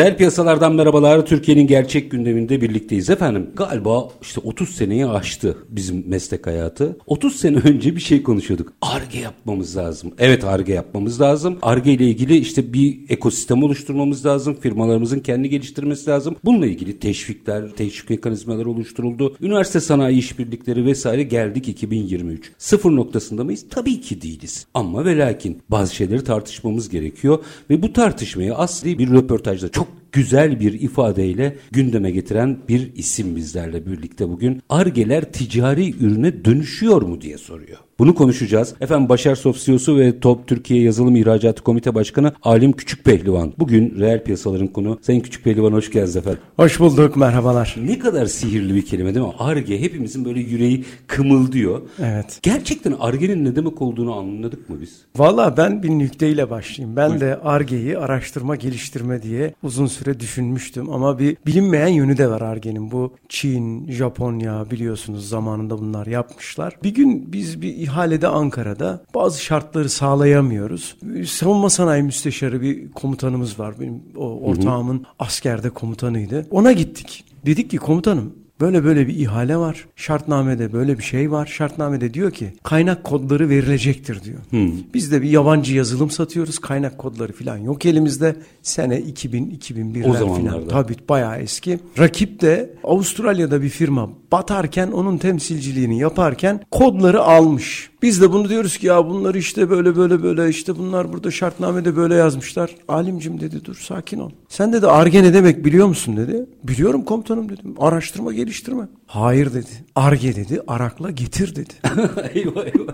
Reel piyasalardan merhabalar. Türkiye'nin gerçek gündeminde birlikteyiz efendim. Galiba işte 30 seneyi aştı bizim meslek hayatı. 30 sene önce bir şey konuşuyorduk. Arge yapmamız lazım. Evet arge yapmamız lazım. Arge ile ilgili işte bir ekosistem oluşturmamız lazım. Firmalarımızın kendi geliştirmesi lazım. Bununla ilgili teşvikler, teşvik mekanizmaları oluşturuldu. Üniversite sanayi işbirlikleri vesaire geldik 2023. Sıfır noktasında mıyız? Tabii ki değiliz. Ama ve lakin bazı şeyleri tartışmamız gerekiyor ve bu tartışmayı asli bir röportajda çok güzel bir ifadeyle gündeme getiren bir isim bizlerle birlikte bugün. Argeler ticari ürüne dönüşüyor mu diye soruyor. Bunu konuşacağız. Efendim Başar Soft CEO'su ve Top Türkiye Yazılım İhracatı Komite Başkanı Alim Küçük Pehlivan. Bugün reel piyasaların konu. Sayın Küçük Pehlivan hoş geldiniz efendim. Hoş bulduk merhabalar. Ne kadar sihirli bir kelime değil mi? Arge hepimizin böyle yüreği kımıldıyor. Evet. Gerçekten Arge'nin ne demek olduğunu anladık mı biz? Valla ben bir nükteyle başlayayım. Ben Buyurun. de Arge'yi araştırma geliştirme diye uzun süre düşünmüştüm. Ama bir bilinmeyen yönü de var Arge'nin. Bu Çin, Japonya biliyorsunuz zamanında bunlar yapmışlar. Bir gün biz bir ihalede Ankara'da bazı şartları sağlayamıyoruz. Savunma sanayi müsteşarı bir komutanımız var. Benim o ortağımın hı hı. askerde komutanıydı. Ona gittik. Dedik ki komutanım Böyle böyle bir ihale var. Şartnamede böyle bir şey var. Şartnamede diyor ki kaynak kodları verilecektir diyor. Hmm. Biz de bir yabancı yazılım satıyoruz. Kaynak kodları falan yok elimizde. Sene 2000 2001'ler falan. Tabii bayağı eski. Rakip de Avustralya'da bir firma batarken onun temsilciliğini yaparken kodları almış. Biz de bunu diyoruz ki ya bunlar işte böyle böyle böyle işte bunlar burada şartnamede böyle yazmışlar. Alimcim dedi dur sakin ol. Sen dedi arge ne demek biliyor musun dedi. Biliyorum komutanım dedim. Araştırma geliştirme. Hayır dedi. Arge dedi arakla getir dedi. eyvah eyvah.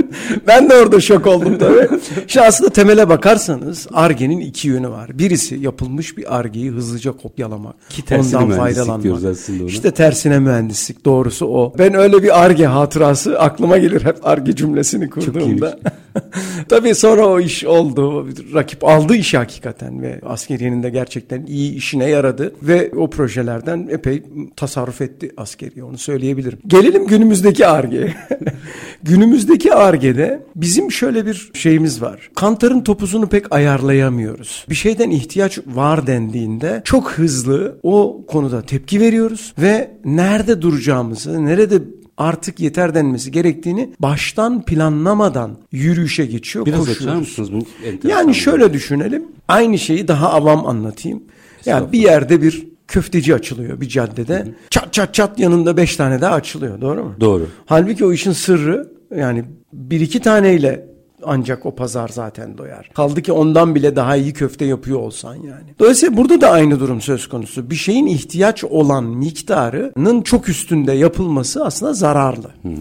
ben de orada şok oldum tabii. Şimdi aslında temele bakarsanız Arge'nin iki yönü var. Birisi yapılmış bir Arge'yi hızlıca kopyalamak. Ki tersine ondan faydalanmak. aslında. İşte tersine mühendislik doğrusu o. Ben öyle bir Arge hatırası aklıma gelir hep Arge cümlesini kurduğumda. tabii sonra o iş oldu. Rakip aldı işi hakikaten ve askeriyenin de gerçekten iyi işine yaradı ve o projelerden epey tasarruf etti askeriye onu söyleyebilirim. Gelelim günümüzdeki Arge'ye. günümüzdeki Arge'de bizim şöyle bir şeyimiz var. Kantarın topuzunu pek ayarlayamıyoruz. Bir şeyden ihtiyaç var dendiğinde çok hızlı o konuda tepki veriyoruz ve nerede duracağımızı, nerede artık yeter denmesi gerektiğini baştan planlamadan yürüyüşe geçiyor, Biraz koşuyoruz. açar mısınız bu? Yani şöyle düşünelim. Aynı şeyi daha avam anlatayım. Yani bir yerde bir köfteci açılıyor bir caddede. Hı hı. Çat çat çat yanında beş tane daha açılıyor. Doğru mu? Doğru. Halbuki o işin sırrı yani bir iki taneyle ancak o pazar zaten doyar. Kaldı ki ondan bile daha iyi köfte yapıyor olsan yani. Dolayısıyla burada da aynı durum söz konusu. Bir şeyin ihtiyaç olan miktarının çok üstünde yapılması aslında zararlı. Hı hı.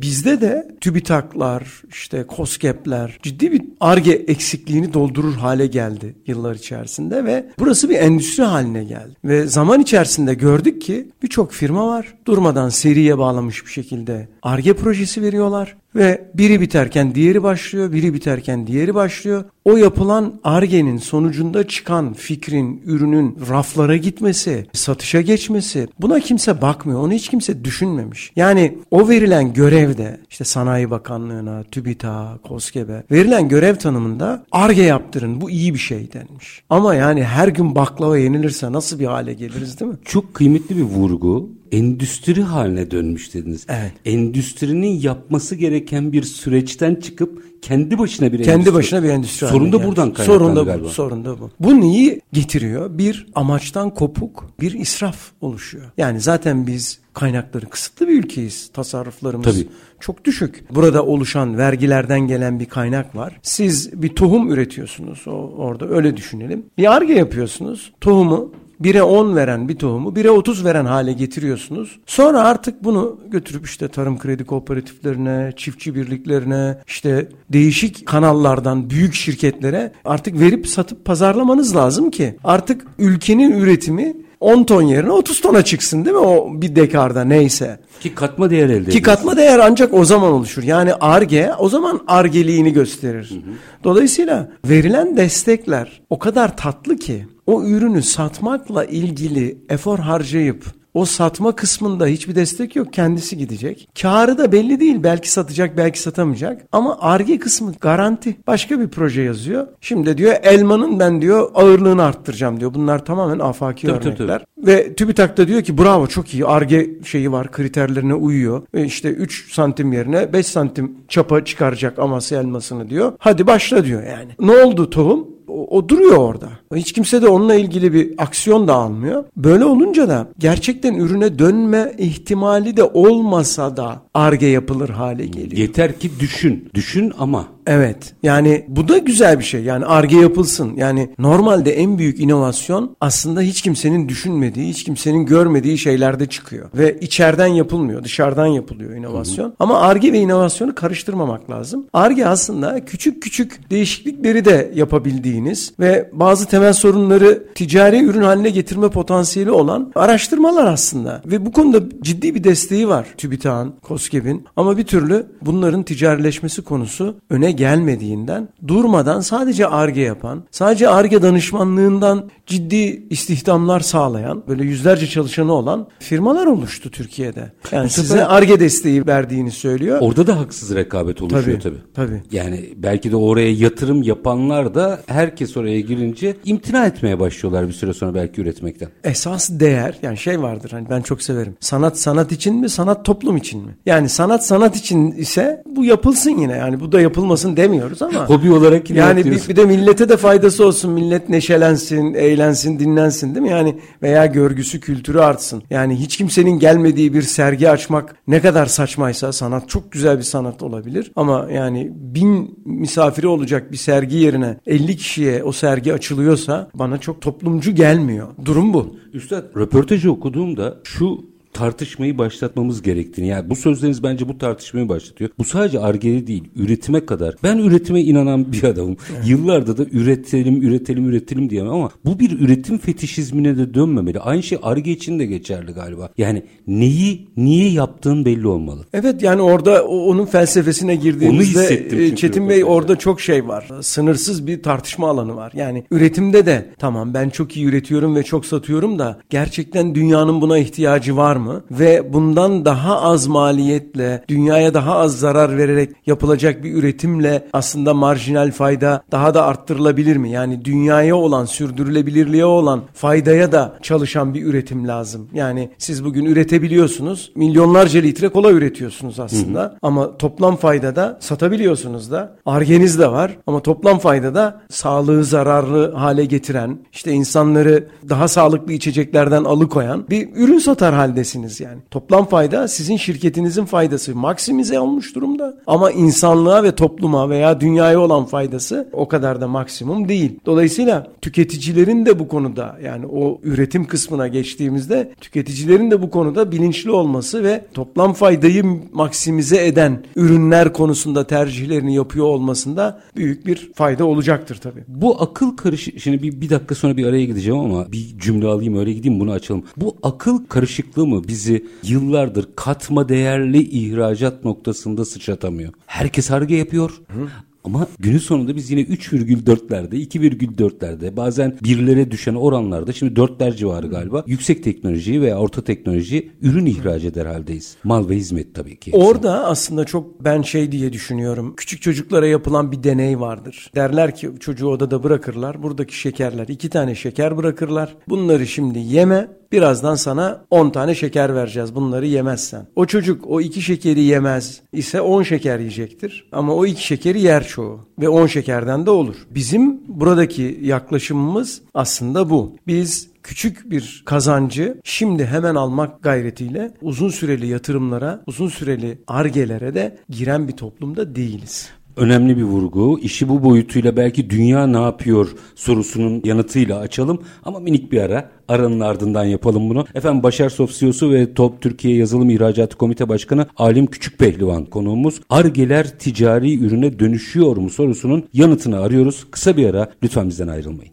Bizde de TÜBİTAK'lar, işte COSGAP'ler ciddi bir ARGE eksikliğini doldurur hale geldi yıllar içerisinde ve burası bir endüstri haline geldi. Ve zaman içerisinde gördük ki birçok firma var. Durmadan seriye bağlamış bir şekilde ARGE projesi veriyorlar ve biri biterken diğeri başlıyor, biri biterken diğeri başlıyor. O yapılan argenin sonucunda çıkan fikrin, ürünün raflara gitmesi, satışa geçmesi buna kimse bakmıyor. Onu hiç kimse düşünmemiş. Yani o verilen görevde işte Sanayi Bakanlığı'na, TÜBİTAK'a, KOSGEB'e verilen görev tanımında arge yaptırın bu iyi bir şey denmiş. Ama yani her gün baklava yenilirse nasıl bir hale geliriz değil mi? Çok kıymetli bir vurgu endüstri haline dönmüş dediniz. Evet. Endüstrinin yapması gereken bir süreçten çıkıp kendi başına bir kendi endüstri. başına bir endüstri. Sorun da buradan kaynaklanıyor sorun da bu, galiba. Sorun da bu. Bu neyi getiriyor? Bir amaçtan kopuk bir israf oluşuyor. Yani zaten biz kaynakları kısıtlı bir ülkeyiz. Tasarruflarımız Tabii. çok düşük. Burada oluşan vergilerden gelen bir kaynak var. Siz bir tohum üretiyorsunuz o, orada öyle düşünelim. Bir arge yapıyorsunuz. Tohumu 1'e 10 veren bir tohumu 1'e 30 veren hale getiriyorsunuz. Sonra artık bunu götürüp işte tarım kredi kooperatiflerine, çiftçi birliklerine, işte değişik kanallardan büyük şirketlere artık verip satıp pazarlamanız lazım ki artık ülkenin üretimi 10 ton yerine 30 tona çıksın değil mi o bir dekarda neyse. Ki katma değer elde Ki katma değer ancak o zaman oluşur. Yani arge o zaman argeliğini gösterir. Hı hı. Dolayısıyla verilen destekler o kadar tatlı ki o ürünü satmakla ilgili efor harcayıp o satma kısmında hiçbir destek yok. Kendisi gidecek. Karı da belli değil. Belki satacak, belki satamayacak. Ama arge kısmı garanti. Başka bir proje yazıyor. Şimdi diyor elmanın ben diyor ağırlığını arttıracağım diyor. Bunlar tamamen afaki tabii, örnekler. Tabii, tabii. Ve TÜBİTAK da diyor ki bravo çok iyi. Arge şeyi var kriterlerine uyuyor. Ve işte 3 santim yerine 5 santim çapa çıkaracak Amasya elmasını diyor. Hadi başla diyor yani. Ne oldu tohum? o, o duruyor orada. Hiç kimse de onunla ilgili bir aksiyon da almıyor. Böyle olunca da gerçekten ürüne dönme ihtimali de olmasa da arge yapılır hale geliyor. Yeter ki düşün. Düşün ama Evet. Yani bu da güzel bir şey. Yani arge yapılsın. Yani normalde en büyük inovasyon aslında hiç kimsenin düşünmediği, hiç kimsenin görmediği şeylerde çıkıyor. Ve içeriden yapılmıyor, dışarıdan yapılıyor inovasyon. Hı hı. Ama arge ve inovasyonu karıştırmamak lazım. Arge aslında küçük küçük değişiklikleri de yapabildiğiniz ve bazı temel sorunları ticari ürün haline getirme potansiyeli olan araştırmalar aslında. Ve bu konuda ciddi bir desteği var TÜBİTAK'ın, KOSGEB'in. Ama bir türlü bunların ticarileşmesi konusu öne gelmediğinden durmadan sadece arge yapan, sadece arge danışmanlığından ciddi istihdamlar sağlayan, böyle yüzlerce çalışanı olan firmalar oluştu Türkiye'de. Yani size arge desteği verdiğini söylüyor. Orada da haksız rekabet oluşuyor tabii. Tabii. tabii. Yani belki de oraya yatırım yapanlar da herkes oraya girince imtina etmeye başlıyorlar bir süre sonra belki üretmekten. Esas değer yani şey vardır hani ben çok severim. Sanat sanat için mi, sanat toplum için mi? Yani sanat sanat için ise bu yapılsın yine. Yani bu da yapılmasın demiyoruz ama. Hobi olarak yani bir, bir de millete de faydası olsun. Millet neşelensin, eğlensin, dinlensin değil mi? Yani veya görgüsü, kültürü artsın. Yani hiç kimsenin gelmediği bir sergi açmak ne kadar saçmaysa sanat çok güzel bir sanat olabilir. Ama yani bin misafiri olacak bir sergi yerine 50 kişiye o sergi açılıyorsa bana çok toplumcu gelmiyor. Durum bu. Üstad röportajı okuduğumda şu tartışmayı başlatmamız gerektiğini yani bu sözleriniz bence bu tartışmayı başlatıyor. Bu sadece argeli değil üretime kadar. Ben üretime inanan bir adamım. Yıllarda da üretelim üretelim üretelim diyemem ama bu bir üretim fetişizmine de dönmemeli. Aynı şey arge için de geçerli galiba. Yani neyi niye yaptığın belli olmalı. Evet yani orada onun felsefesine girdiğimizde e, Çetin Bey orada çok şey var. Sınırsız bir tartışma alanı var. Yani üretimde de tamam ben çok iyi üretiyorum ve çok satıyorum da gerçekten dünyanın buna ihtiyacı var mı? Mı ve bundan daha az maliyetle dünyaya daha az zarar vererek yapılacak bir üretimle aslında marjinal fayda daha da arttırılabilir mi? Yani dünyaya olan sürdürülebilirliğe olan faydaya da çalışan bir üretim lazım. Yani siz bugün üretebiliyorsunuz. Milyonlarca litre kola üretiyorsunuz aslında. Hı hı. Ama toplam fayda da satabiliyorsunuz da. Argeniz de var ama toplam fayda da sağlığı zararlı hale getiren, işte insanları daha sağlıklı içeceklerden alıkoyan bir ürün satar haldesiniz edersiniz yani. Toplam fayda sizin şirketinizin faydası maksimize olmuş durumda. Ama insanlığa ve topluma veya dünyaya olan faydası o kadar da maksimum değil. Dolayısıyla tüketicilerin de bu konuda yani o üretim kısmına geçtiğimizde tüketicilerin de bu konuda bilinçli olması ve toplam faydayı maksimize eden ürünler konusunda tercihlerini yapıyor olmasında büyük bir fayda olacaktır tabii. Bu akıl karışık şimdi bir, bir dakika sonra bir araya gideceğim ama bir cümle alayım öyle gideyim bunu açalım. Bu akıl karışıklığı mı bizi yıllardır katma değerli ihracat noktasında sıçratamıyor. Herkes harge yapıyor. Hı. Ama günün sonunda biz yine 3,4'lerde, 2,4'lerde bazen birlere düşen oranlarda şimdi 4'ler civarı galiba yüksek teknolojiyi veya orta teknoloji ürün ihraç eder haldeyiz. Mal ve hizmet tabii ki. Orada aslında çok ben şey diye düşünüyorum. Küçük çocuklara yapılan bir deney vardır. Derler ki çocuğu odada bırakırlar. Buradaki şekerler iki tane şeker bırakırlar. Bunları şimdi yeme Birazdan sana 10 tane şeker vereceğiz bunları yemezsen. O çocuk o iki şekeri yemez ise 10 şeker yiyecektir. Ama o iki şekeri yer çoğu ve 10 şekerden de olur. Bizim buradaki yaklaşımımız aslında bu. Biz küçük bir kazancı şimdi hemen almak gayretiyle uzun süreli yatırımlara, uzun süreli argelere de giren bir toplumda değiliz. önemli bir vurgu. İşi bu boyutuyla belki dünya ne yapıyor sorusunun yanıtıyla açalım ama minik bir ara. Aranın ardından yapalım bunu. Efendim Başar Sof CEO'su ve Top Türkiye Yazılım İhracatı Komite Başkanı Alim Küçükpehlivan konuğumuz. Argeler ticari ürüne dönüşüyor mu sorusunun yanıtını arıyoruz. Kısa bir ara lütfen bizden ayrılmayın.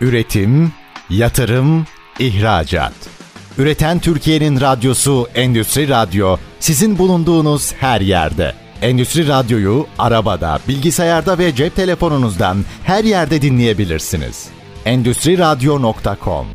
Üretim, yatırım, ihracat. Üreten Türkiye'nin radyosu Endüstri Radyo sizin bulunduğunuz her yerde. Endüstri Radyo'yu arabada, bilgisayarda ve cep telefonunuzdan her yerde dinleyebilirsiniz. Endüstri Radyo.com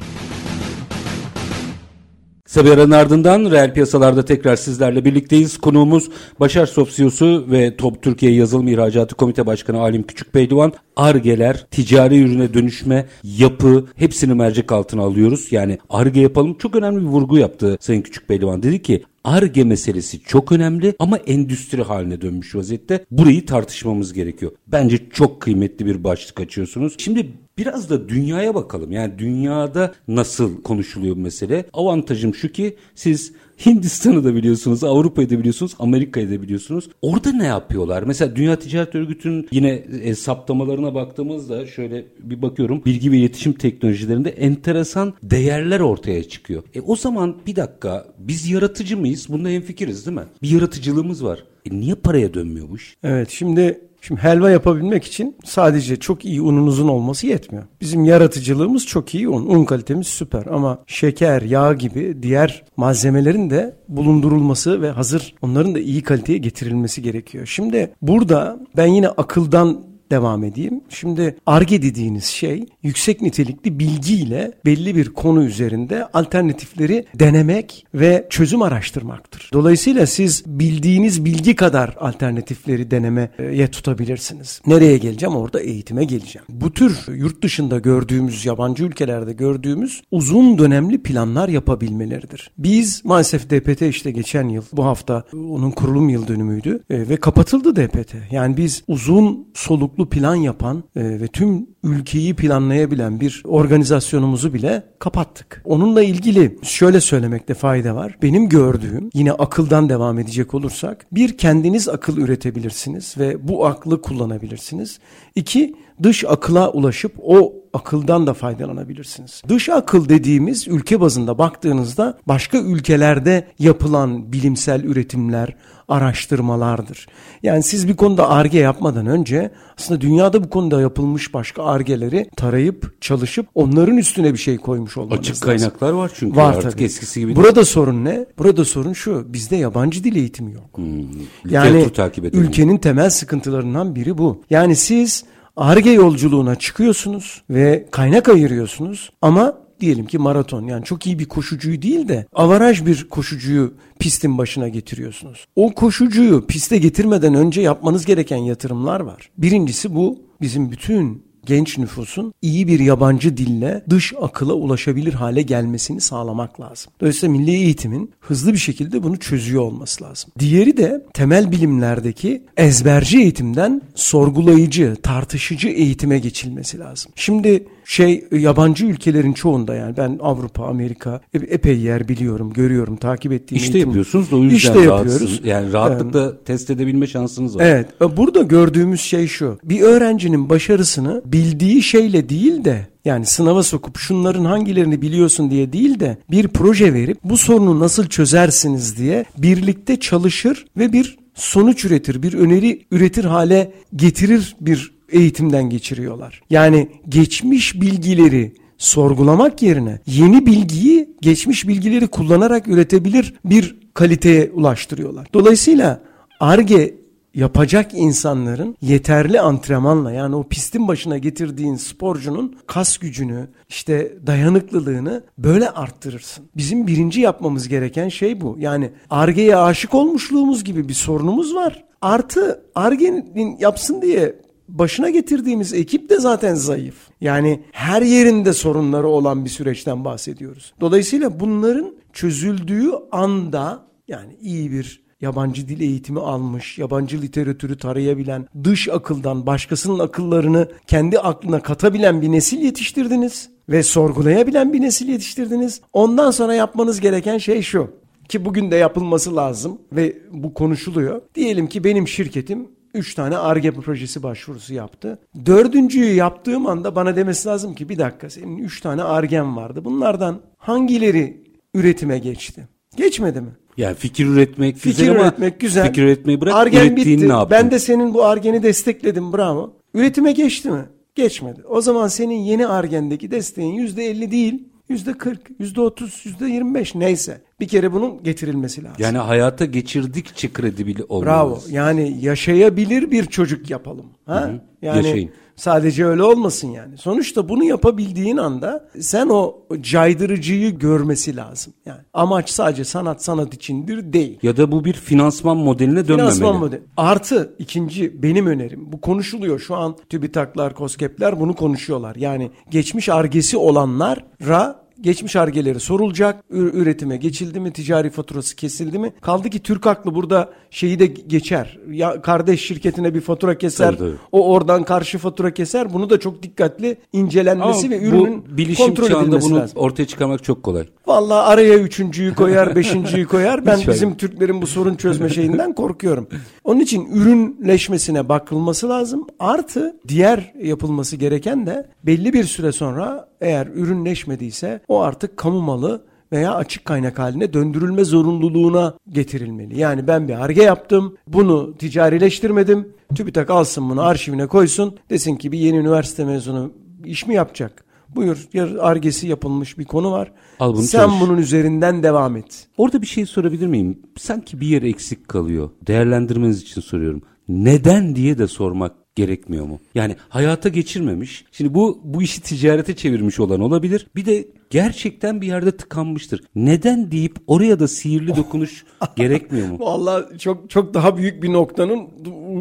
Kısa bir aranın ardından reel piyasalarda tekrar sizlerle birlikteyiz. Konuğumuz Başar Sof CEO'su ve Top Türkiye Yazılım İhracatı Komite Başkanı Alim Küçükpehlivan. Argeler, ticari ürüne dönüşme, yapı hepsini mercek altına alıyoruz. Yani arge yapalım çok önemli bir vurgu yaptı Sayın Küçükpehlivan. Dedi ki Arge meselesi çok önemli ama endüstri haline dönmüş vaziyette. Burayı tartışmamız gerekiyor. Bence çok kıymetli bir başlık açıyorsunuz. Şimdi Biraz da dünyaya bakalım. Yani dünyada nasıl konuşuluyor mesele? Avantajım şu ki siz Hindistan'ı da biliyorsunuz, Avrupa'yı da biliyorsunuz, Amerika'yı da biliyorsunuz. Orada ne yapıyorlar? Mesela Dünya Ticaret Örgütü'nün yine e, saptamalarına baktığımızda şöyle bir bakıyorum. Bilgi ve iletişim teknolojilerinde enteresan değerler ortaya çıkıyor. E o zaman bir dakika biz yaratıcı mıyız? Bunda hemfikiriz değil mi? Bir yaratıcılığımız var. E niye paraya dönmüyor bu iş? Evet şimdi Şimdi helva yapabilmek için sadece çok iyi ununuzun olması yetmiyor. Bizim yaratıcılığımız çok iyi un. Un kalitemiz süper ama şeker, yağ gibi diğer malzemelerin de bulundurulması ve hazır onların da iyi kaliteye getirilmesi gerekiyor. Şimdi burada ben yine akıldan devam edeyim. Şimdi ARGE dediğiniz şey yüksek nitelikli bilgiyle belli bir konu üzerinde alternatifleri denemek ve çözüm araştırmaktır. Dolayısıyla siz bildiğiniz bilgi kadar alternatifleri denemeye tutabilirsiniz. Nereye geleceğim? Orada eğitime geleceğim. Bu tür yurt dışında gördüğümüz, yabancı ülkelerde gördüğümüz uzun dönemli planlar yapabilmeleridir. Biz maalesef DPT işte geçen yıl, bu hafta onun kurulum yıl dönümüydü e, ve kapatıldı DPT. Yani biz uzun soluklu toplu plan yapan e, ve tüm ülkeyi planlayabilen bir organizasyonumuzu bile kapattık. Onunla ilgili şöyle söylemekte fayda var. Benim gördüğüm yine akıldan devam edecek olursak bir kendiniz akıl üretebilirsiniz ve bu aklı kullanabilirsiniz. İki dış akıla ulaşıp o akıldan da faydalanabilirsiniz. Dış akıl dediğimiz ülke bazında baktığınızda başka ülkelerde yapılan bilimsel üretimler, araştırmalardır. Yani siz bir konuda arge yapmadan önce aslında dünyada bu konuda yapılmış başka argeleri tarayıp çalışıp onların üstüne bir şey koymuş olmanız Açık lazım. kaynaklar var çünkü var artık tabii. eskisi gibi. Burada sorun ne? Burada sorun şu. Bizde yabancı dil eğitimi yok. Hmm, yani takip edelim. ülkenin temel sıkıntılarından biri bu. Yani siz ARGE yolculuğuna çıkıyorsunuz ve kaynak ayırıyorsunuz ama diyelim ki maraton yani çok iyi bir koşucuyu değil de avaraj bir koşucuyu pistin başına getiriyorsunuz. O koşucuyu piste getirmeden önce yapmanız gereken yatırımlar var. Birincisi bu bizim bütün genç nüfusun iyi bir yabancı dille dış akıla ulaşabilir hale gelmesini sağlamak lazım. Dolayısıyla milli eğitimin hızlı bir şekilde bunu çözüyor olması lazım. Diğeri de temel bilimlerdeki ezberci eğitimden sorgulayıcı, tartışıcı eğitime geçilmesi lazım. Şimdi şey yabancı ülkelerin çoğunda yani ben Avrupa, Amerika epey yer biliyorum, görüyorum, takip ettiğim İşte eğitim- yapıyorsunuz da o yüzden İşte yapıyoruz. Yani rahatlıkla test edebilme şansınız var. Evet. e, Burada gördüğümüz şey şu. Bir öğrencinin başarısını bildiği şeyle değil de yani sınava sokup şunların hangilerini biliyorsun diye değil de bir proje verip bu sorunu nasıl çözersiniz diye birlikte çalışır ve bir sonuç üretir, bir öneri üretir hale getirir bir eğitimden geçiriyorlar. Yani geçmiş bilgileri sorgulamak yerine yeni bilgiyi geçmiş bilgileri kullanarak üretebilir bir kaliteye ulaştırıyorlar. Dolayısıyla ARGE yapacak insanların yeterli antrenmanla yani o pistin başına getirdiğin sporcunun kas gücünü işte dayanıklılığını böyle arttırırsın. Bizim birinci yapmamız gereken şey bu. Yani Arge'ye aşık olmuşluğumuz gibi bir sorunumuz var. Artı Arge'nin yapsın diye başına getirdiğimiz ekip de zaten zayıf. Yani her yerinde sorunları olan bir süreçten bahsediyoruz. Dolayısıyla bunların çözüldüğü anda yani iyi bir yabancı dil eğitimi almış, yabancı literatürü tarayabilen, dış akıldan başkasının akıllarını kendi aklına katabilen bir nesil yetiştirdiniz ve sorgulayabilen bir nesil yetiştirdiniz. Ondan sonra yapmanız gereken şey şu ki bugün de yapılması lazım ve bu konuşuluyor. Diyelim ki benim şirketim Üç tane ARGE projesi başvurusu yaptı. Dördüncüyü yaptığım anda bana demesi lazım ki bir dakika senin üç tane ARGE'n vardı. Bunlardan hangileri üretime geçti? Geçmedi mi? Yani fikir üretmek Fikir güzel ama üretmek güzel. fikir üretmeyi bırak Argen ürettiğini bitti. ne yaptın? Ben de senin bu argeni destekledim bravo. Üretime geçti mi? Geçmedi. O zaman senin yeni argendeki desteğin yüzde elli değil. Yüzde kırk, yüzde otuz, yüzde yirmi beş neyse. Bir kere bunun getirilmesi lazım. Yani hayata geçirdikçe kredibil olmalıyız. Bravo. Yani yaşayabilir bir çocuk yapalım. Ha? Yani Yaşayın. Sadece öyle olmasın yani. Sonuçta bunu yapabildiğin anda sen o caydırıcıyı görmesi lazım. Yani amaç sadece sanat sanat içindir değil. Ya da bu bir finansman modeline dönmemeli. Finansman modeli. Artı ikinci benim önerim. Bu konuşuluyor. Şu an TÜBİTAK'lar, KOSGEB'ler bunu konuşuyorlar. Yani geçmiş argesi olanlara geçmiş argeleri sorulacak. Üretime geçildi mi? Ticari faturası kesildi mi? Kaldı ki Türk haklı burada şeyi de geçer. Ya kardeş şirketine bir fatura keser. Tabii, tabii. O oradan karşı fatura keser. Bunu da çok dikkatli incelenmesi Ama ve ürünün bu bilişim kontrol edilmesi bunu lazım. ortaya çıkarmak çok kolay. Vallahi araya üçüncüyü koyar, beşinciyi koyar. Ben Hiç bizim Türklerin bu sorun çözme şeyinden korkuyorum. Onun için ürünleşmesine bakılması lazım. Artı diğer yapılması gereken de belli bir süre sonra eğer ürünleşmediyse o artık kamu malı veya açık kaynak haline döndürülme zorunluluğuna getirilmeli. Yani ben bir arge yaptım, bunu ticarileştirmedim. TÜBİTAK alsın bunu arşivine koysun. Desin ki bir yeni üniversite mezunu iş mi yapacak? Buyur, argesi yapılmış bir konu var. Al bunu Sen çalış. bunun üzerinden devam et. Orada bir şey sorabilir miyim? Sanki bir yer eksik kalıyor. Değerlendirmeniz için soruyorum. Neden diye de sormak gerekmiyor mu? Yani hayata geçirmemiş. Şimdi bu bu işi ticarete çevirmiş olan olabilir. Bir de gerçekten bir yerde tıkanmıştır. Neden deyip oraya da sihirli dokunuş gerekmiyor mu? Vallahi çok çok daha büyük bir noktanın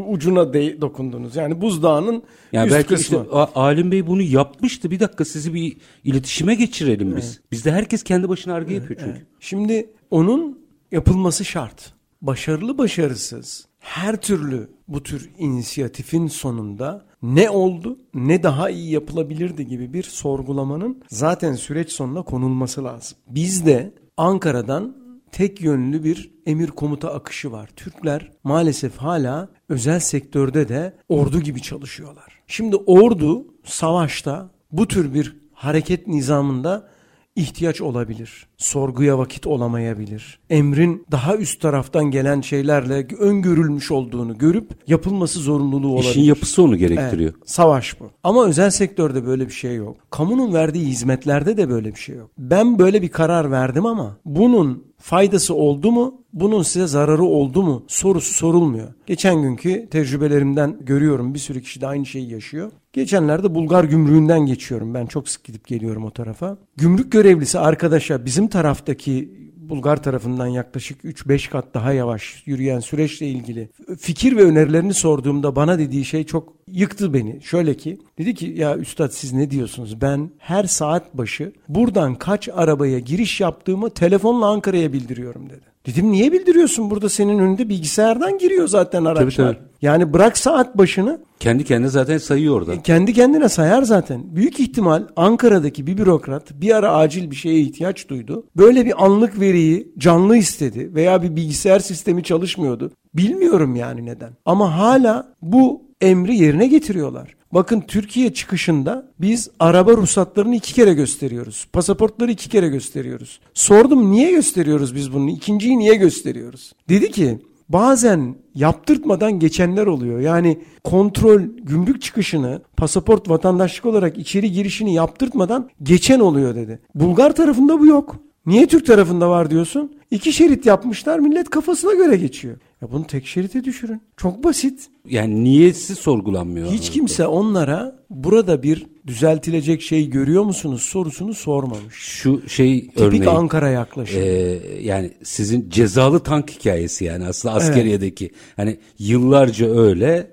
ucuna de- dokundunuz. Yani buzdağının Yani üst belki kısmı. işte A- Alim Bey bunu yapmıştı. Bir dakika sizi bir iletişime geçirelim biz. Bizde herkes kendi başına arge yapıyor çünkü. Şimdi onun yapılması şart. Başarılı başarısız her türlü bu tür inisiyatifin sonunda ne oldu ne daha iyi yapılabilirdi gibi bir sorgulamanın zaten süreç sonuna konulması lazım. Bizde Ankara'dan tek yönlü bir emir komuta akışı var. Türkler maalesef hala özel sektörde de ordu gibi çalışıyorlar. Şimdi ordu savaşta bu tür bir hareket nizamında ihtiyaç olabilir. Sorguya vakit olamayabilir. Emrin daha üst taraftan gelen şeylerle öngörülmüş olduğunu görüp yapılması zorunluluğu olabilir. İşin yapısı onu gerektiriyor. Evet, savaş bu. Ama özel sektörde böyle bir şey yok. Kamunun verdiği hizmetlerde de böyle bir şey yok. Ben böyle bir karar verdim ama bunun faydası oldu mu? Bunun size zararı oldu mu? Sorusu sorulmuyor. Geçen günkü tecrübelerimden görüyorum bir sürü kişi de aynı şeyi yaşıyor. Geçenlerde Bulgar gümrüğünden geçiyorum. Ben çok sık gidip geliyorum o tarafa. Gümrük görevlisi arkadaşa bizim taraftaki Bulgar tarafından yaklaşık 3-5 kat daha yavaş yürüyen süreçle ilgili fikir ve önerilerini sorduğumda bana dediği şey çok yıktı beni. Şöyle ki dedi ki ya üstad siz ne diyorsunuz? Ben her saat başı buradan kaç arabaya giriş yaptığımı telefonla Ankara'ya bildiriyorum dedi. Dedim niye bildiriyorsun? Burada senin önünde bilgisayardan giriyor zaten araçlar. tabii. Yani bırak saat başını Kendi kendine zaten sayıyor orada. kendi kendine sayar zaten. Büyük ihtimal Ankara'daki bir bürokrat bir ara acil bir şeye ihtiyaç duydu. Böyle bir anlık veriyi canlı istedi veya bir bilgisayar sistemi çalışmıyordu. Bilmiyorum yani neden. Ama hala bu emri yerine getiriyorlar. Bakın Türkiye çıkışında biz araba ruhsatlarını iki kere gösteriyoruz. Pasaportları iki kere gösteriyoruz. Sordum niye gösteriyoruz biz bunu? İkinciyi niye gösteriyoruz? Dedi ki bazen yaptırtmadan geçenler oluyor. Yani kontrol gümrük çıkışını pasaport vatandaşlık olarak içeri girişini yaptırtmadan geçen oluyor dedi. Bulgar tarafında bu yok. Niye Türk tarafında var diyorsun? İki şerit yapmışlar millet kafasına göre geçiyor. Ya bunu tek şerite düşürün. Çok basit. Yani niyesi sorgulanmıyor. Hiç kimse onlara burada bir düzeltilecek şey görüyor musunuz sorusunu sormamış. Şu şey Tipik örneği. Ankara yaklaşımı. Ee, yani sizin cezalı tank hikayesi yani aslında askeriyedeki. Hani yıllarca öyle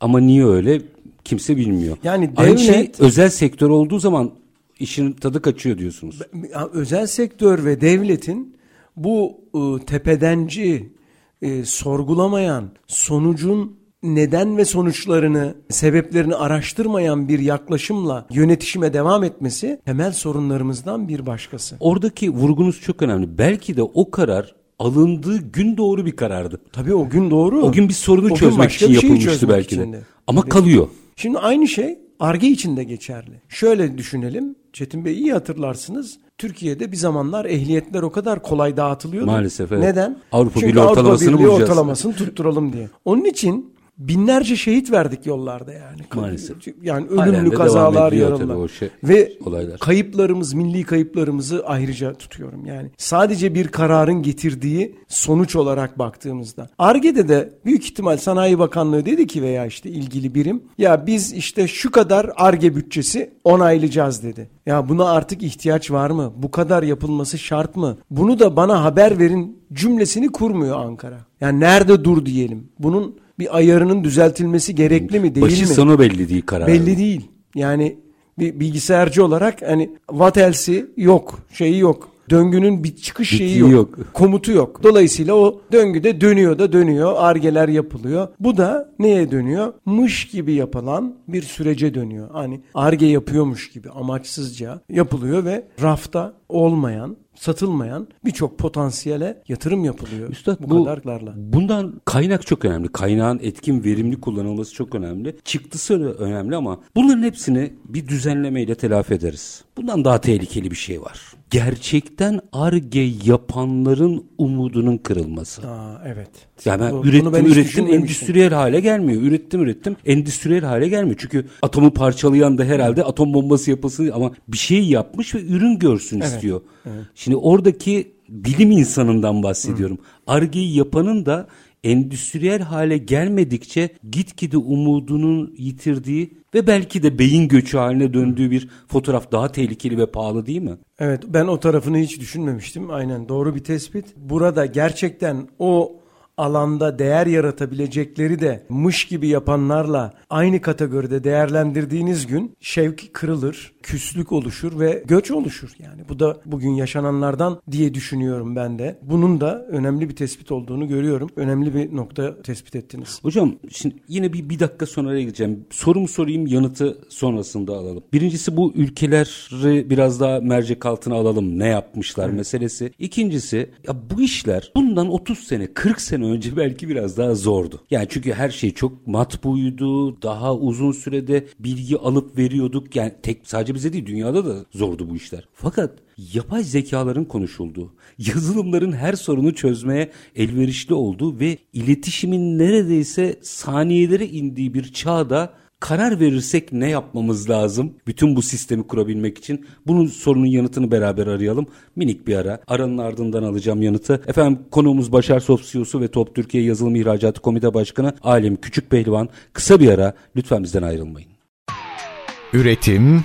ama niye öyle kimse bilmiyor. Yani Aynı şey devlet- özel sektör olduğu zaman işin tadı kaçıyor diyorsunuz. Özel sektör ve devletin bu ı, tepedenci, e, sorgulamayan, sonucun neden ve sonuçlarını, sebeplerini araştırmayan bir yaklaşımla yönetişime devam etmesi temel sorunlarımızdan bir başkası. Oradaki vurgunuz çok önemli. Belki de o karar alındığı gün doğru bir karardı. Tabii o gün doğru. O gün bir sorunu O çözmek için yapılmıştı çözmek belki de. için de. Ama Tabii. kalıyor. Şimdi aynı şey Arge için de geçerli. Şöyle düşünelim. Çetin Bey iyi hatırlarsınız. Türkiye'de bir zamanlar ehliyetler o kadar kolay dağıtılıyordu. Maalesef, evet. Neden? Avrupa Çünkü Birliği ortalamasını Avrupa Birliği bulacağız. ortalamasını tutturalım diye. Onun için binlerce şehit verdik yollarda yani. Maalesef. Yani ölümlü kazalar, o şey- Ve olaylar. kayıplarımız, milli kayıplarımızı ayrıca tutuyorum. Yani sadece bir kararın getirdiği sonuç olarak baktığımızda. Arge'de de büyük ihtimal Sanayi Bakanlığı dedi ki veya işte ilgili birim ya biz işte şu kadar Arge bütçesi onaylayacağız dedi. Ya buna artık ihtiyaç var mı? Bu kadar yapılması şart mı? Bunu da bana haber verin cümlesini kurmuyor Ankara. Yani nerede dur diyelim. Bunun bir ayarının düzeltilmesi gerekli mi değil Başı mi? sonu belli değil karar. Belli değil. Yani bir bilgisayarcı olarak hani what else'i yok, şeyi yok. Döngünün bir çıkış şeyi yok. yok. Komutu yok. Dolayısıyla o döngüde dönüyor da dönüyor. Argeler yapılıyor. Bu da neye dönüyor? Mış gibi yapılan bir sürece dönüyor. Hani arge yapıyormuş gibi amaçsızca yapılıyor ve rafta olmayan, satılmayan birçok potansiyele yatırım yapılıyor. Üstad bu, bu, kadarlarla. bundan kaynak çok önemli. Kaynağın etkin verimli kullanılması çok önemli. Çıktısı önemli ama bunların hepsini bir düzenlemeyle telafi ederiz. Bundan daha tehlikeli bir şey var. Gerçekten arge yapanların umudunun kırılması. Aa, evet. Yani ben Bu- ürettim ben ürettim endüstriyel hale gelmiyor. Ürettim ürettim endüstriyel hale gelmiyor. Çünkü atomu parçalayan da herhalde atom bombası yapılsın ama bir şey yapmış ve ürün görsün istiyor. Şimdi oradaki bilim insanından bahsediyorum. Arge'yi yapanın da endüstriyel hale gelmedikçe gitgide umudunun yitirdiği ve belki de beyin göçü haline döndüğü bir fotoğraf daha tehlikeli ve pahalı değil mi? Evet ben o tarafını hiç düşünmemiştim. Aynen doğru bir tespit. Burada gerçekten o alanda değer yaratabilecekleri de mış gibi yapanlarla aynı kategoride değerlendirdiğiniz gün şevk kırılır, küslük oluşur ve göç oluşur. Yani bu da bugün yaşananlardan diye düşünüyorum ben de. Bunun da önemli bir tespit olduğunu görüyorum. Önemli bir nokta tespit ettiniz. Hocam şimdi yine bir, bir dakika sonra gideceğim. Sorumu sorayım yanıtı sonrasında alalım. Birincisi bu ülkeleri biraz daha mercek altına alalım. Ne yapmışlar meselesi. İkincisi ya bu işler bundan 30 sene 40 sene önce belki biraz daha zordu. Yani çünkü her şey çok matbuydu. Daha uzun sürede bilgi alıp veriyorduk. Yani tek sadece bize değil dünyada da zordu bu işler. Fakat yapay zekaların konuşulduğu, yazılımların her sorunu çözmeye elverişli olduğu ve iletişimin neredeyse saniyelere indiği bir çağda karar verirsek ne yapmamız lazım? Bütün bu sistemi kurabilmek için bunun sorunun yanıtını beraber arayalım. Minik bir ara. Aranın ardından alacağım yanıtı. Efendim konuğumuz Başar Soft CEO'su ve Top Türkiye Yazılım İhracatı Komite Başkanı Alem Küçük Pehlivan. Kısa bir ara. Lütfen bizden ayrılmayın. Üretim,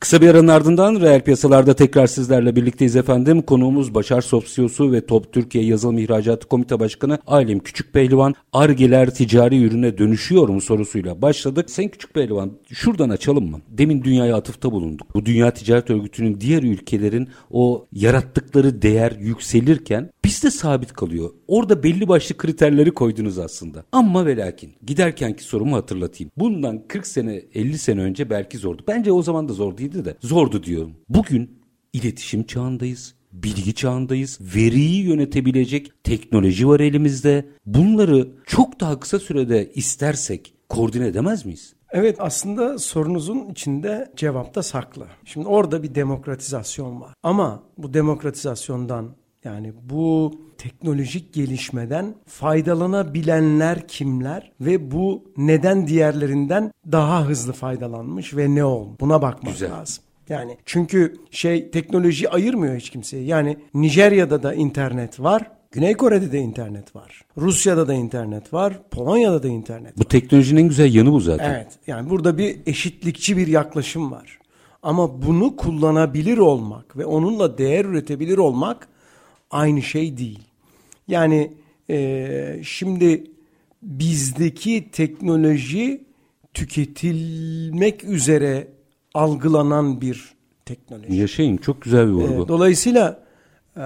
Kısa bir aranın ardından reel piyasalarda tekrar sizlerle birlikteyiz efendim. Konuğumuz Başar Soft CEO'su ve Top Türkiye Yazılım İhracatı Komite Başkanı Alim Küçük Pehlivan. Argeler ticari ürüne dönüşüyor mu sorusuyla başladık. Sen Küçük Pehlivan şuradan açalım mı? Demin dünyaya atıfta bulunduk. Bu Dünya Ticaret Örgütü'nün diğer ülkelerin o yarattıkları değer yükselirken bizde sabit kalıyor. Orada belli başlı kriterleri koydunuz aslında. Ama ve lakin giderkenki sorumu hatırlatayım. Bundan 40 sene 50 sene önce belki zordu. Bence o zaman da zor değildi de zordu diyorum. Bugün iletişim çağındayız. Bilgi çağındayız. Veriyi yönetebilecek teknoloji var elimizde. Bunları çok daha kısa sürede istersek koordine edemez miyiz? Evet aslında sorunuzun içinde cevap da saklı. Şimdi orada bir demokratizasyon var. Ama bu demokratizasyondan yani bu teknolojik gelişmeden faydalanabilenler kimler ve bu neden diğerlerinden daha hızlı faydalanmış ve ne oldu? Buna bakmak Güzel. lazım. Yani çünkü şey teknoloji ayırmıyor hiç kimseyi. Yani Nijerya'da da internet var. Güney Kore'de de internet var. Rusya'da da internet var. Polonya'da da internet Bu teknolojinin en güzel yanı bu zaten. Evet. Yani burada bir eşitlikçi bir yaklaşım var. Ama bunu kullanabilir olmak ve onunla değer üretebilir olmak aynı şey değil. Yani eee, şimdi bizdeki teknoloji tüketilmek üzere algılanan bir teknoloji. Yaşayın çok güzel bir vurgu. Ee, dolayısıyla e,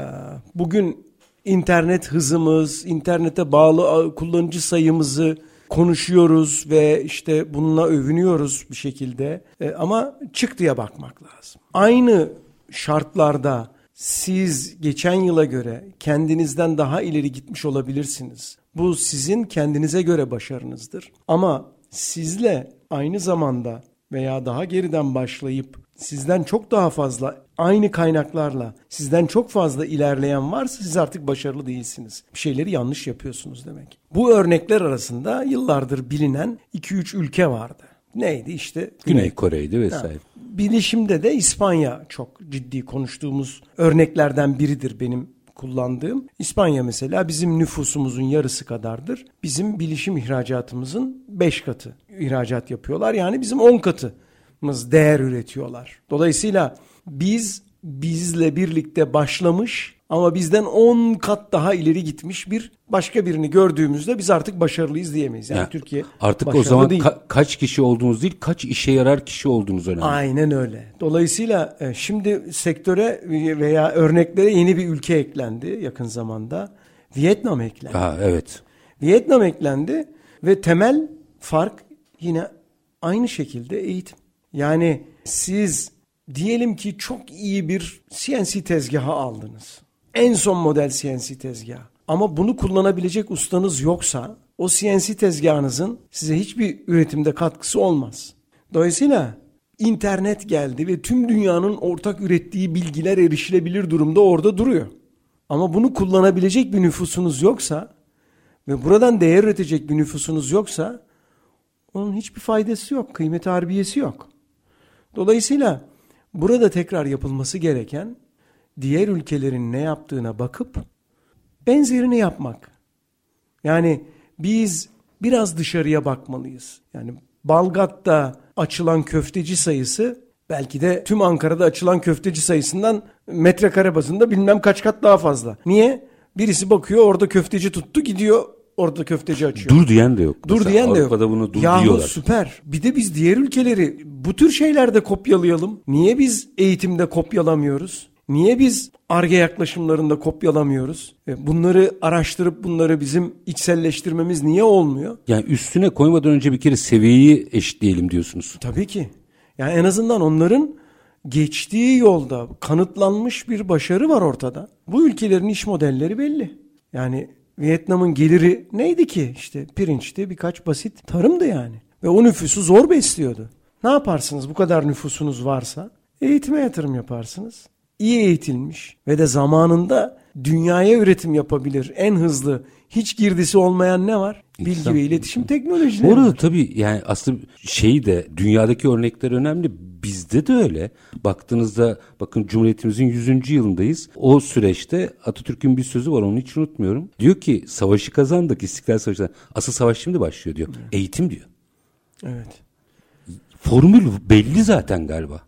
bugün internet hızımız, internete bağlı kullanıcı sayımızı konuşuyoruz ve işte bununla övünüyoruz bir şekilde. E, ama çıktıya bakmak lazım. Aynı şartlarda siz geçen yıla göre kendinizden daha ileri gitmiş olabilirsiniz. Bu sizin kendinize göre başarınızdır. Ama sizle aynı zamanda veya daha geriden başlayıp sizden çok daha fazla aynı kaynaklarla sizden çok fazla ilerleyen varsa siz artık başarılı değilsiniz. Bir şeyleri yanlış yapıyorsunuz demek. Bu örnekler arasında yıllardır bilinen 2-3 ülke vardı. Neydi işte? Güney Kore'ydi vesaire. Ha. Bilişimde de İspanya çok ciddi konuştuğumuz örneklerden biridir benim kullandığım. İspanya mesela bizim nüfusumuzun yarısı kadardır. Bizim bilişim ihracatımızın 5 katı ihracat yapıyorlar. Yani bizim 10 katımız değer üretiyorlar. Dolayısıyla biz bizle birlikte başlamış ama bizden 10 kat daha ileri gitmiş bir başka birini gördüğümüzde biz artık başarılıyız diyemeyiz. Yani, yani Türkiye artık o zaman değil. Ka- kaç kişi olduğunuz değil, kaç işe yarar kişi olduğunuz önemli. Aynen öyle. Dolayısıyla e, şimdi sektöre veya örneklere yeni bir ülke eklendi yakın zamanda. Vietnam eklendi. Ha, evet. Vietnam eklendi ve temel fark yine aynı şekilde eğitim. Yani siz diyelim ki çok iyi bir CNC tezgahı aldınız. En son model CNC tezgahı. Ama bunu kullanabilecek ustanız yoksa o CNC tezgahınızın size hiçbir üretimde katkısı olmaz. Dolayısıyla internet geldi ve tüm dünyanın ortak ürettiği bilgiler erişilebilir durumda orada duruyor. Ama bunu kullanabilecek bir nüfusunuz yoksa ve buradan değer üretecek bir nüfusunuz yoksa onun hiçbir faydası yok, kıymet harbiyesi yok. Dolayısıyla burada tekrar yapılması gereken diğer ülkelerin ne yaptığına bakıp benzerini yapmak. Yani biz biraz dışarıya bakmalıyız. Yani Balgat'ta açılan köfteci sayısı belki de tüm Ankara'da açılan köfteci sayısından metrekare bazında bilmem kaç kat daha fazla. Niye? Birisi bakıyor orada köfteci tuttu gidiyor orada köfteci açıyor. Dur diyen de yok. Dur Mesela diyen de yok. Avrupa'da bunu dur Yahu diyorlar. süper. Bir de biz diğer ülkeleri bu tür şeylerde kopyalayalım. Niye biz eğitimde kopyalamıyoruz? Niye biz ARGE yaklaşımlarında kopyalamıyoruz? E, bunları araştırıp bunları bizim içselleştirmemiz niye olmuyor? Yani üstüne koymadan önce bir kere seviyeyi eşitleyelim diyorsunuz. Tabii ki. Yani en azından onların geçtiği yolda kanıtlanmış bir başarı var ortada. Bu ülkelerin iş modelleri belli. Yani Vietnam'ın geliri neydi ki? İşte pirinçti, birkaç basit tarımdı yani. Ve o nüfusu zor besliyordu. Ne yaparsınız bu kadar nüfusunuz varsa? Eğitime yatırım yaparsınız iyi eğitilmiş ve de zamanında dünyaya üretim yapabilir en hızlı hiç girdisi olmayan ne var? Bilgi İnsan. ve iletişim teknolojileri Bu arada tabii yani aslında şeyi de dünyadaki örnekler önemli. Bizde de öyle. Baktığınızda bakın Cumhuriyetimizin 100. yılındayız. O süreçte Atatürk'ün bir sözü var onu hiç unutmuyorum. Diyor ki savaşı kazandık İstiklal Savaşı'nda. Asıl savaş şimdi başlıyor diyor. Evet. Eğitim diyor. Evet. Formül belli zaten galiba.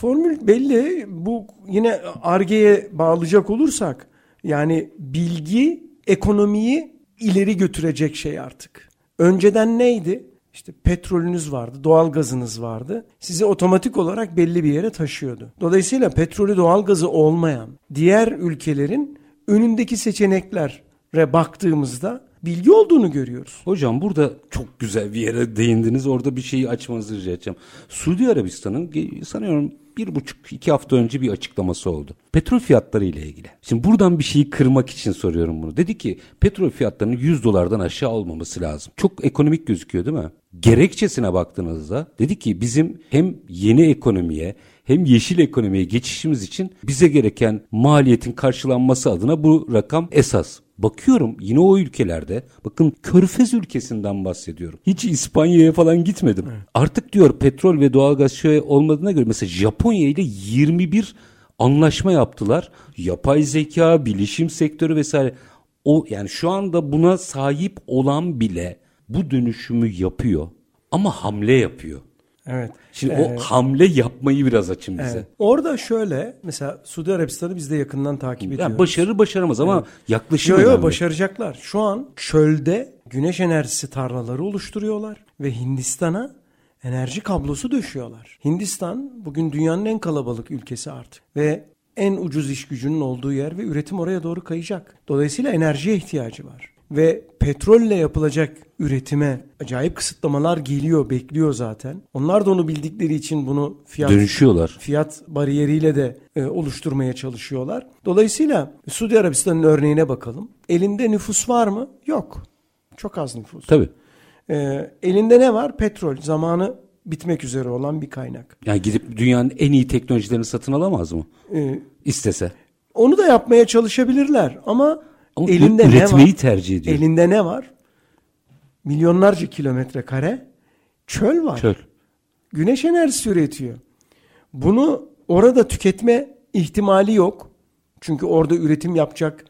Formül belli. Bu yine argeye bağlayacak olursak yani bilgi ekonomiyi ileri götürecek şey artık. Önceden neydi? İşte petrolünüz vardı, doğal gazınız vardı. Sizi otomatik olarak belli bir yere taşıyordu. Dolayısıyla petrolü doğal gazı olmayan diğer ülkelerin önündeki seçeneklere baktığımızda bilgi olduğunu görüyoruz. Hocam burada çok güzel bir yere değindiniz. Orada bir şeyi açmanızı rica edeceğim. Suudi Arabistan'ın sanıyorum bir buçuk iki hafta önce bir açıklaması oldu. Petrol fiyatları ile ilgili. Şimdi buradan bir şeyi kırmak için soruyorum bunu. Dedi ki petrol fiyatlarının 100 dolardan aşağı olmaması lazım. Çok ekonomik gözüküyor değil mi? Gerekçesine baktığınızda dedi ki bizim hem yeni ekonomiye hem yeşil ekonomiye geçişimiz için bize gereken maliyetin karşılanması adına bu rakam esas. Bakıyorum yine o ülkelerde bakın Körfez ülkesinden bahsediyorum. Hiç İspanya'ya falan gitmedim. Evet. Artık diyor petrol ve doğalgaz şey olmadığına göre mesela Japonya ile 21 anlaşma yaptılar. Yapay zeka, bilişim sektörü vesaire. O yani şu anda buna sahip olan bile bu dönüşümü yapıyor ama hamle yapıyor. Evet. Şimdi ee, o hamle yapmayı biraz açın bize. Evet. Orada şöyle mesela Suudi Arabistan'ı biz de yakından takip ediyoruz. Yani başarır başaramaz ama evet. yaklaşım Yok yok başaracaklar. Şu an çölde güneş enerjisi tarlaları oluşturuyorlar ve Hindistan'a enerji kablosu döşüyorlar. Hindistan bugün dünyanın en kalabalık ülkesi artık ve en ucuz iş gücünün olduğu yer ve üretim oraya doğru kayacak. Dolayısıyla enerjiye ihtiyacı var. Ve petrolle yapılacak üretime acayip kısıtlamalar geliyor, bekliyor zaten. Onlar da onu bildikleri için bunu fiyat Dönüşüyorlar. fiyat bariyeriyle de e, oluşturmaya çalışıyorlar. Dolayısıyla Suudi Arabistan'ın örneğine bakalım. Elinde nüfus var mı? Yok. Çok az nüfus. Tabii. E, elinde ne var? Petrol. Zamanı bitmek üzere olan bir kaynak. Yani gidip dünyanın en iyi teknolojilerini satın alamaz mı? E, İstese. onu da yapmaya çalışabilirler ama, Ama elinde ne var? tercih ediyor. Elinde ne var? Milyonlarca kilometre kare çöl var. Çöl. Güneş enerjisi üretiyor. Bunu orada tüketme ihtimali yok. Çünkü orada üretim yapacak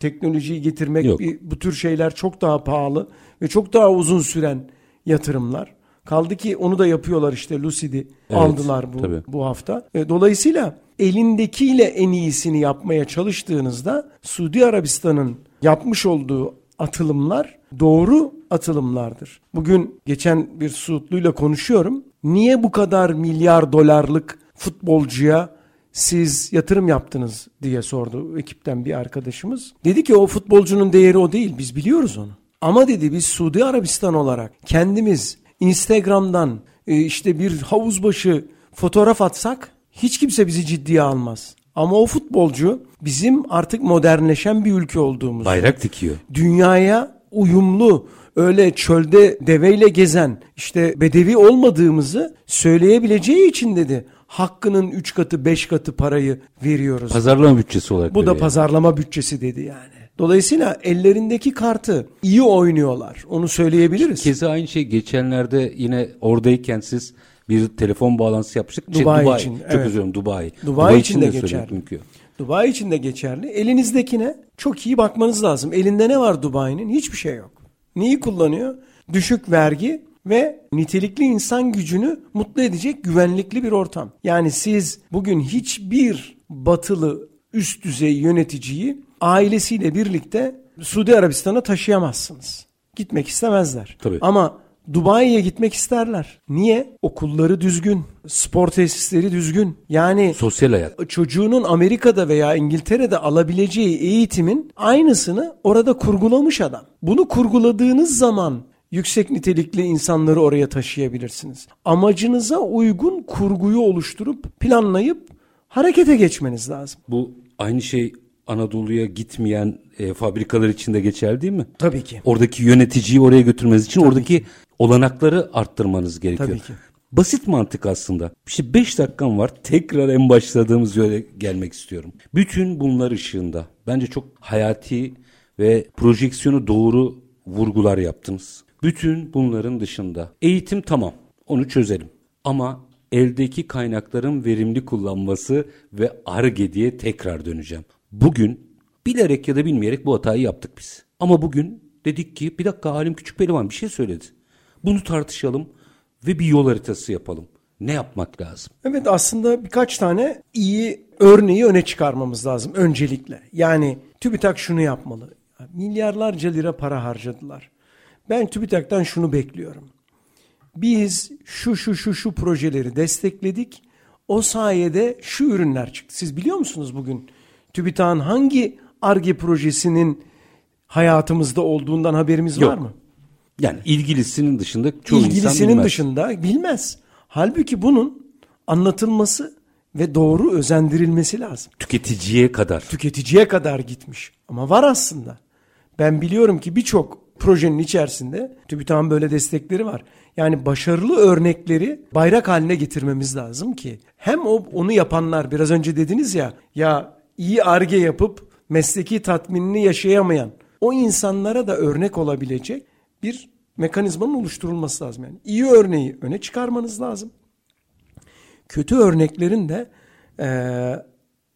teknolojiyi getirmek Yok. bir- bu tür şeyler çok daha pahalı ve çok daha uzun süren yatırımlar. Kaldı ki onu da yapıyorlar işte Lucid'i Evet, aldılar bu tabii. bu hafta. E, Dolayısıyla elindekiyle en iyisini yapmaya çalıştığınızda Suudi Arabistan'ın yapmış olduğu atılımlar doğru atılımlardır. Bugün geçen bir Suudluyla konuşuyorum. Niye bu kadar milyar dolarlık futbolcuya siz yatırım yaptınız diye sordu ekipten bir arkadaşımız. Dedi ki o futbolcunun değeri o değil biz biliyoruz onu. Ama dedi biz Suudi Arabistan olarak kendimiz Instagram'dan e, işte bir havuz başı fotoğraf atsak hiç kimse bizi ciddiye almaz. Ama o futbolcu bizim artık modernleşen bir ülke olduğumuz, Bayrak dikiyor. dünyaya uyumlu, öyle çölde deveyle gezen, işte bedevi olmadığımızı söyleyebileceği için dedi. Hakkının 3 katı 5 katı parayı veriyoruz. Pazarlama bütçesi olarak. Bu da veriyor. pazarlama bütçesi dedi yani. Dolayısıyla ellerindeki kartı iyi oynuyorlar. Onu söyleyebiliriz. Keza aynı şey geçenlerde yine oradayken siz bir telefon bağlantısı yapmıştık. Şey, Dubai için, Çok evet. özür dilerim Dubai. Dubai için de geçerli. mümkün. Dubai için de geçerli. Elinizdekine çok iyi bakmanız lazım. Elinde ne var Dubai'nin? Hiçbir şey yok. Neyi kullanıyor? Düşük vergi ve nitelikli insan gücünü mutlu edecek güvenlikli bir ortam. Yani siz bugün hiçbir batılı üst düzey yöneticiyi ailesiyle birlikte Suudi Arabistan'a taşıyamazsınız. Gitmek istemezler. Tabii. Ama Dubai'ye gitmek isterler. Niye? Okulları düzgün, spor tesisleri düzgün. Yani Sosyal hayat. çocuğunun Amerika'da veya İngiltere'de alabileceği eğitimin aynısını orada kurgulamış adam. Bunu kurguladığınız zaman yüksek nitelikli insanları oraya taşıyabilirsiniz. Amacınıza uygun kurguyu oluşturup planlayıp harekete geçmeniz lazım. Bu aynı şey Anadolu'ya gitmeyen e, fabrikalar için de geçerli değil mi? Tabii ki. Oradaki yöneticiyi oraya götürmeniz için oradaki olanakları arttırmanız gerekiyor. Tabii ki. Basit mantık aslında. İşte 5 dakikam var. Tekrar en başladığımız yere gelmek istiyorum. Bütün bunlar ışığında bence çok hayati ve projeksiyonu doğru vurgular yaptınız. Bütün bunların dışında eğitim tamam. Onu çözelim. Ama eldeki kaynakların verimli kullanması ve ARGE diye tekrar döneceğim. Bugün bilerek ya da bilmeyerek bu hatayı yaptık biz. Ama bugün dedik ki bir dakika Halim Küçük Pehlivan bir şey söyledi. Bunu tartışalım ve bir yol haritası yapalım. Ne yapmak lazım? Evet aslında birkaç tane iyi örneği öne çıkarmamız lazım öncelikle. Yani TÜBİTAK şunu yapmalı. Milyarlarca lira para harcadılar. Ben TÜBİTAK'tan şunu bekliyorum. Biz şu şu şu şu projeleri destekledik. O sayede şu ürünler çıktı. Siz biliyor musunuz bugün TÜBİTAK'ın hangi ARGE projesinin hayatımızda olduğundan haberimiz Yok. var mı? Yani ilgilisinin dışında çoğu insan ilgilisinin bilmez. dışında bilmez. Halbuki bunun anlatılması ve doğru özendirilmesi lazım. Tüketiciye kadar. Tüketiciye kadar gitmiş. Ama var aslında. Ben biliyorum ki birçok projenin içerisinde TÜBİTAK'ın böyle destekleri var. Yani başarılı örnekleri bayrak haline getirmemiz lazım ki hem o onu yapanlar biraz önce dediniz ya ya iyi arge yapıp mesleki tatminini yaşayamayan o insanlara da örnek olabilecek bir mekanizmanın oluşturulması lazım. Yani iyi örneği öne çıkarmanız lazım. Kötü örneklerin de eee,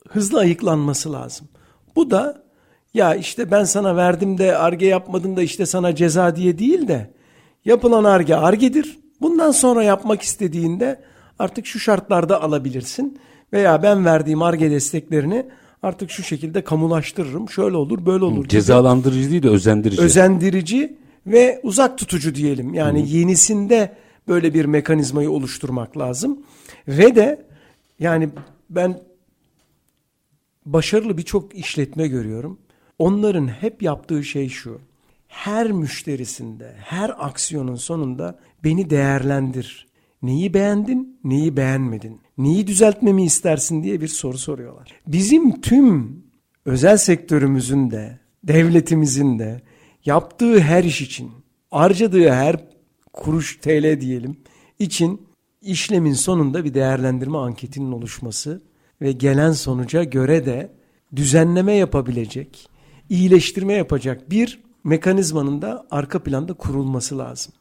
hızlı ayıklanması lazım. Bu da ya işte ben sana verdim de arge yapmadın da işte sana ceza diye değil de yapılan arge argedir. Bundan sonra yapmak istediğinde artık şu şartlarda alabilirsin veya ben verdiğim arge desteklerini artık şu şekilde kamulaştırırım. Şöyle olur, böyle olur. gibi Cezalandırıcı değil de özendirici. özendirici ve uzak tutucu diyelim. Yani yenisinde böyle bir mekanizmayı oluşturmak lazım. Ve de yani ben başarılı birçok işletme görüyorum. Onların hep yaptığı şey şu. Her müşterisinde, her aksiyonun sonunda beni değerlendir. Neyi beğendin, neyi beğenmedin? Neyi düzeltmemi istersin diye bir soru soruyorlar. Bizim tüm özel sektörümüzün de, devletimizin de yaptığı her iş için, harcadığı her kuruş TL diyelim için işlemin sonunda bir değerlendirme anketinin oluşması ve gelen sonuca göre de düzenleme yapabilecek, iyileştirme yapacak bir mekanizmanın da arka planda kurulması lazım.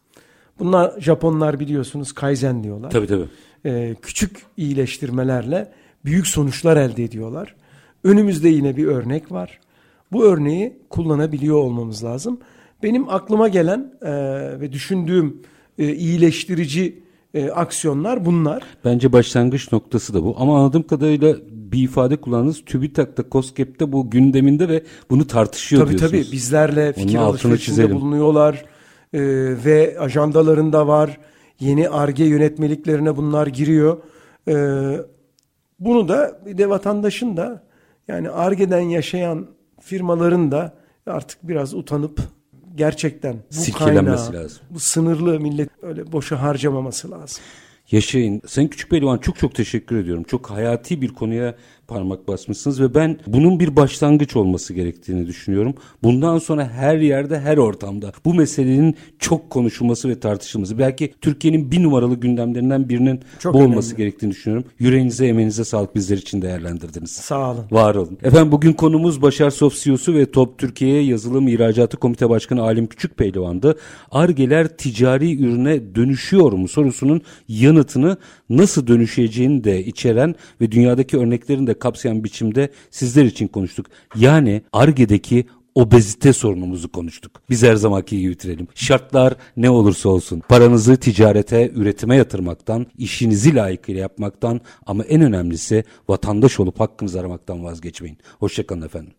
Bunlar Japonlar biliyorsunuz Kaizen diyorlar. Tabii tabii. Ee, küçük iyileştirmelerle büyük sonuçlar elde ediyorlar. Önümüzde yine bir örnek var. Bu örneği kullanabiliyor olmamız lazım. Benim aklıma gelen e, ve düşündüğüm e, iyileştirici e, aksiyonlar bunlar. Bence başlangıç noktası da bu. Ama anladığım kadarıyla bir ifade kullandınız. TÜBİTAK'ta, COSGAP'te bu gündeminde ve bunu tartışıyor tabii, diyorsunuz. Tabii bizlerle fikir alışverişinde bulunuyorlar e, ve ajandalarında var. Yeni ARGE yönetmeliklerine bunlar giriyor. E, bunu da bir de vatandaşın da yani ARGE'den yaşayan firmaların da artık biraz utanıp gerçekten bu kaynağı, lazım. bu sınırlı millet öyle boşa harcamaması lazım. Yaşayın. Sayın Küçük Pehlivan çok çok teşekkür ediyorum. Çok hayati bir konuya parmak basmışsınız ve ben bunun bir başlangıç olması gerektiğini düşünüyorum. Bundan sonra her yerde her ortamda bu meselenin çok konuşulması ve tartışılması. Belki Türkiye'nin bir numaralı gündemlerinden birinin Çok bu olması önemli. gerektiğini düşünüyorum. Yüreğinize emeğinize sağlık bizler için değerlendirdiniz. Sağ olun. Var olun. Efendim bugün konumuz Başar Soft CEO'su ve Top Türkiye Yazılım İhracatı Komite Başkanı Alim Küçükpehlivan'dı. Argeler ticari ürüne dönüşüyor mu sorusunun yanıtını nasıl dönüşeceğini de içeren ve dünyadaki örneklerini de kapsayan biçimde sizler için konuştuk. Yani Arge'deki obezite sorunumuzu konuştuk. Biz her zamanki gibi bitirelim. Şartlar ne olursa olsun paranızı ticarete, üretime yatırmaktan, işinizi layıkıyla yapmaktan ama en önemlisi vatandaş olup hakkınızı aramaktan vazgeçmeyin. Hoşçakalın efendim.